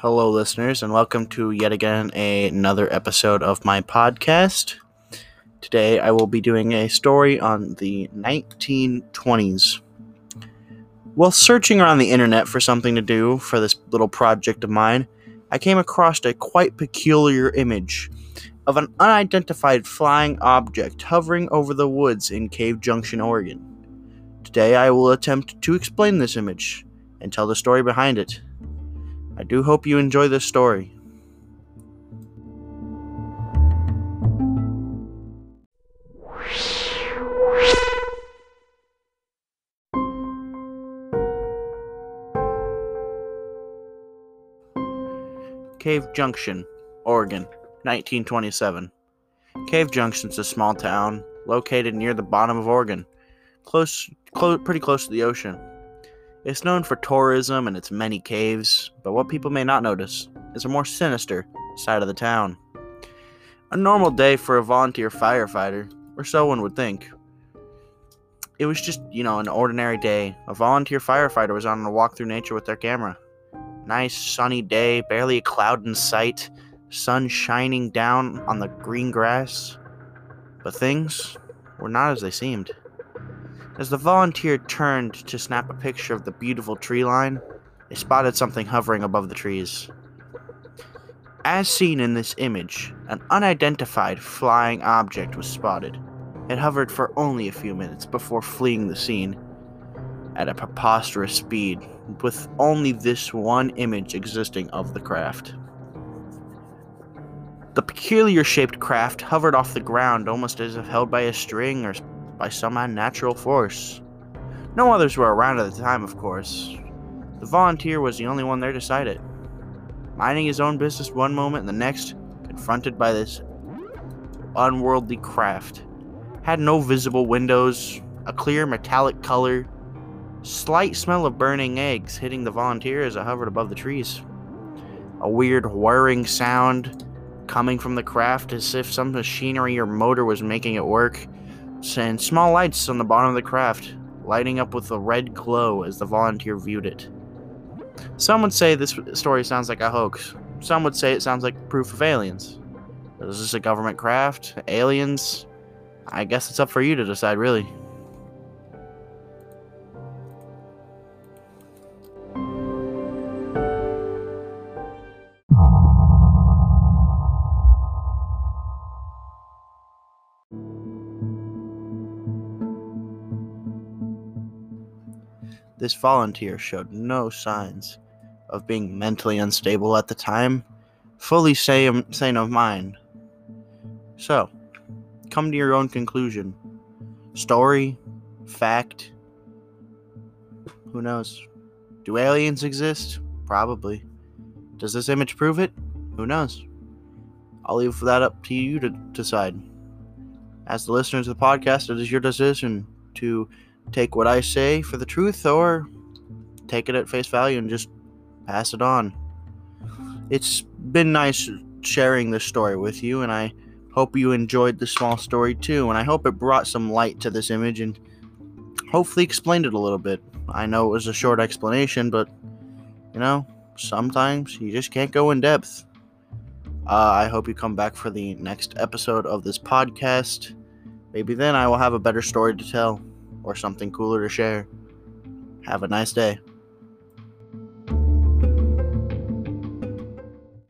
Hello, listeners, and welcome to yet again a- another episode of my podcast. Today, I will be doing a story on the 1920s. While searching around the internet for something to do for this little project of mine, I came across a quite peculiar image of an unidentified flying object hovering over the woods in Cave Junction, Oregon. Today, I will attempt to explain this image and tell the story behind it. I do hope you enjoy this story. Cave Junction, Oregon, 1927. Cave Junction is a small town located near the bottom of Oregon, close, pretty close to the ocean. It's known for tourism and its many caves, but what people may not notice is a more sinister side of the town. A normal day for a volunteer firefighter, or so one would think. It was just, you know, an ordinary day. A volunteer firefighter was on a walk through nature with their camera. Nice sunny day, barely a cloud in sight, sun shining down on the green grass. But things were not as they seemed. As the volunteer turned to snap a picture of the beautiful tree line, they spotted something hovering above the trees. As seen in this image, an unidentified flying object was spotted. It hovered for only a few minutes before fleeing the scene at a preposterous speed, with only this one image existing of the craft. The peculiar shaped craft hovered off the ground almost as if held by a string or by some unnatural force. No others were around at the time, of course. The volunteer was the only one there to sight it. Minding his own business one moment and the next, confronted by this unworldly craft. Had no visible windows, a clear metallic color, slight smell of burning eggs hitting the volunteer as it hovered above the trees. A weird whirring sound coming from the craft as if some machinery or motor was making it work and small lights on the bottom of the craft, lighting up with a red glow as the volunteer viewed it. Some would say this story sounds like a hoax. Some would say it sounds like proof of aliens. Is this a government craft? Aliens? I guess it's up for you to decide, really. This volunteer showed no signs of being mentally unstable at the time, fully sane, sane of mind. So, come to your own conclusion. Story? Fact? Who knows? Do aliens exist? Probably. Does this image prove it? Who knows? I'll leave that up to you to decide. As the listeners of the podcast, it is your decision to take what I say for the truth or take it at face value and just pass it on. It's been nice sharing this story with you, and I hope you enjoyed the small story too. And I hope it brought some light to this image and hopefully explained it a little bit. I know it was a short explanation, but you know, sometimes you just can't go in depth. Uh, I hope you come back for the next episode of this podcast. Maybe then I will have a better story to tell or something cooler to share. Have a nice day.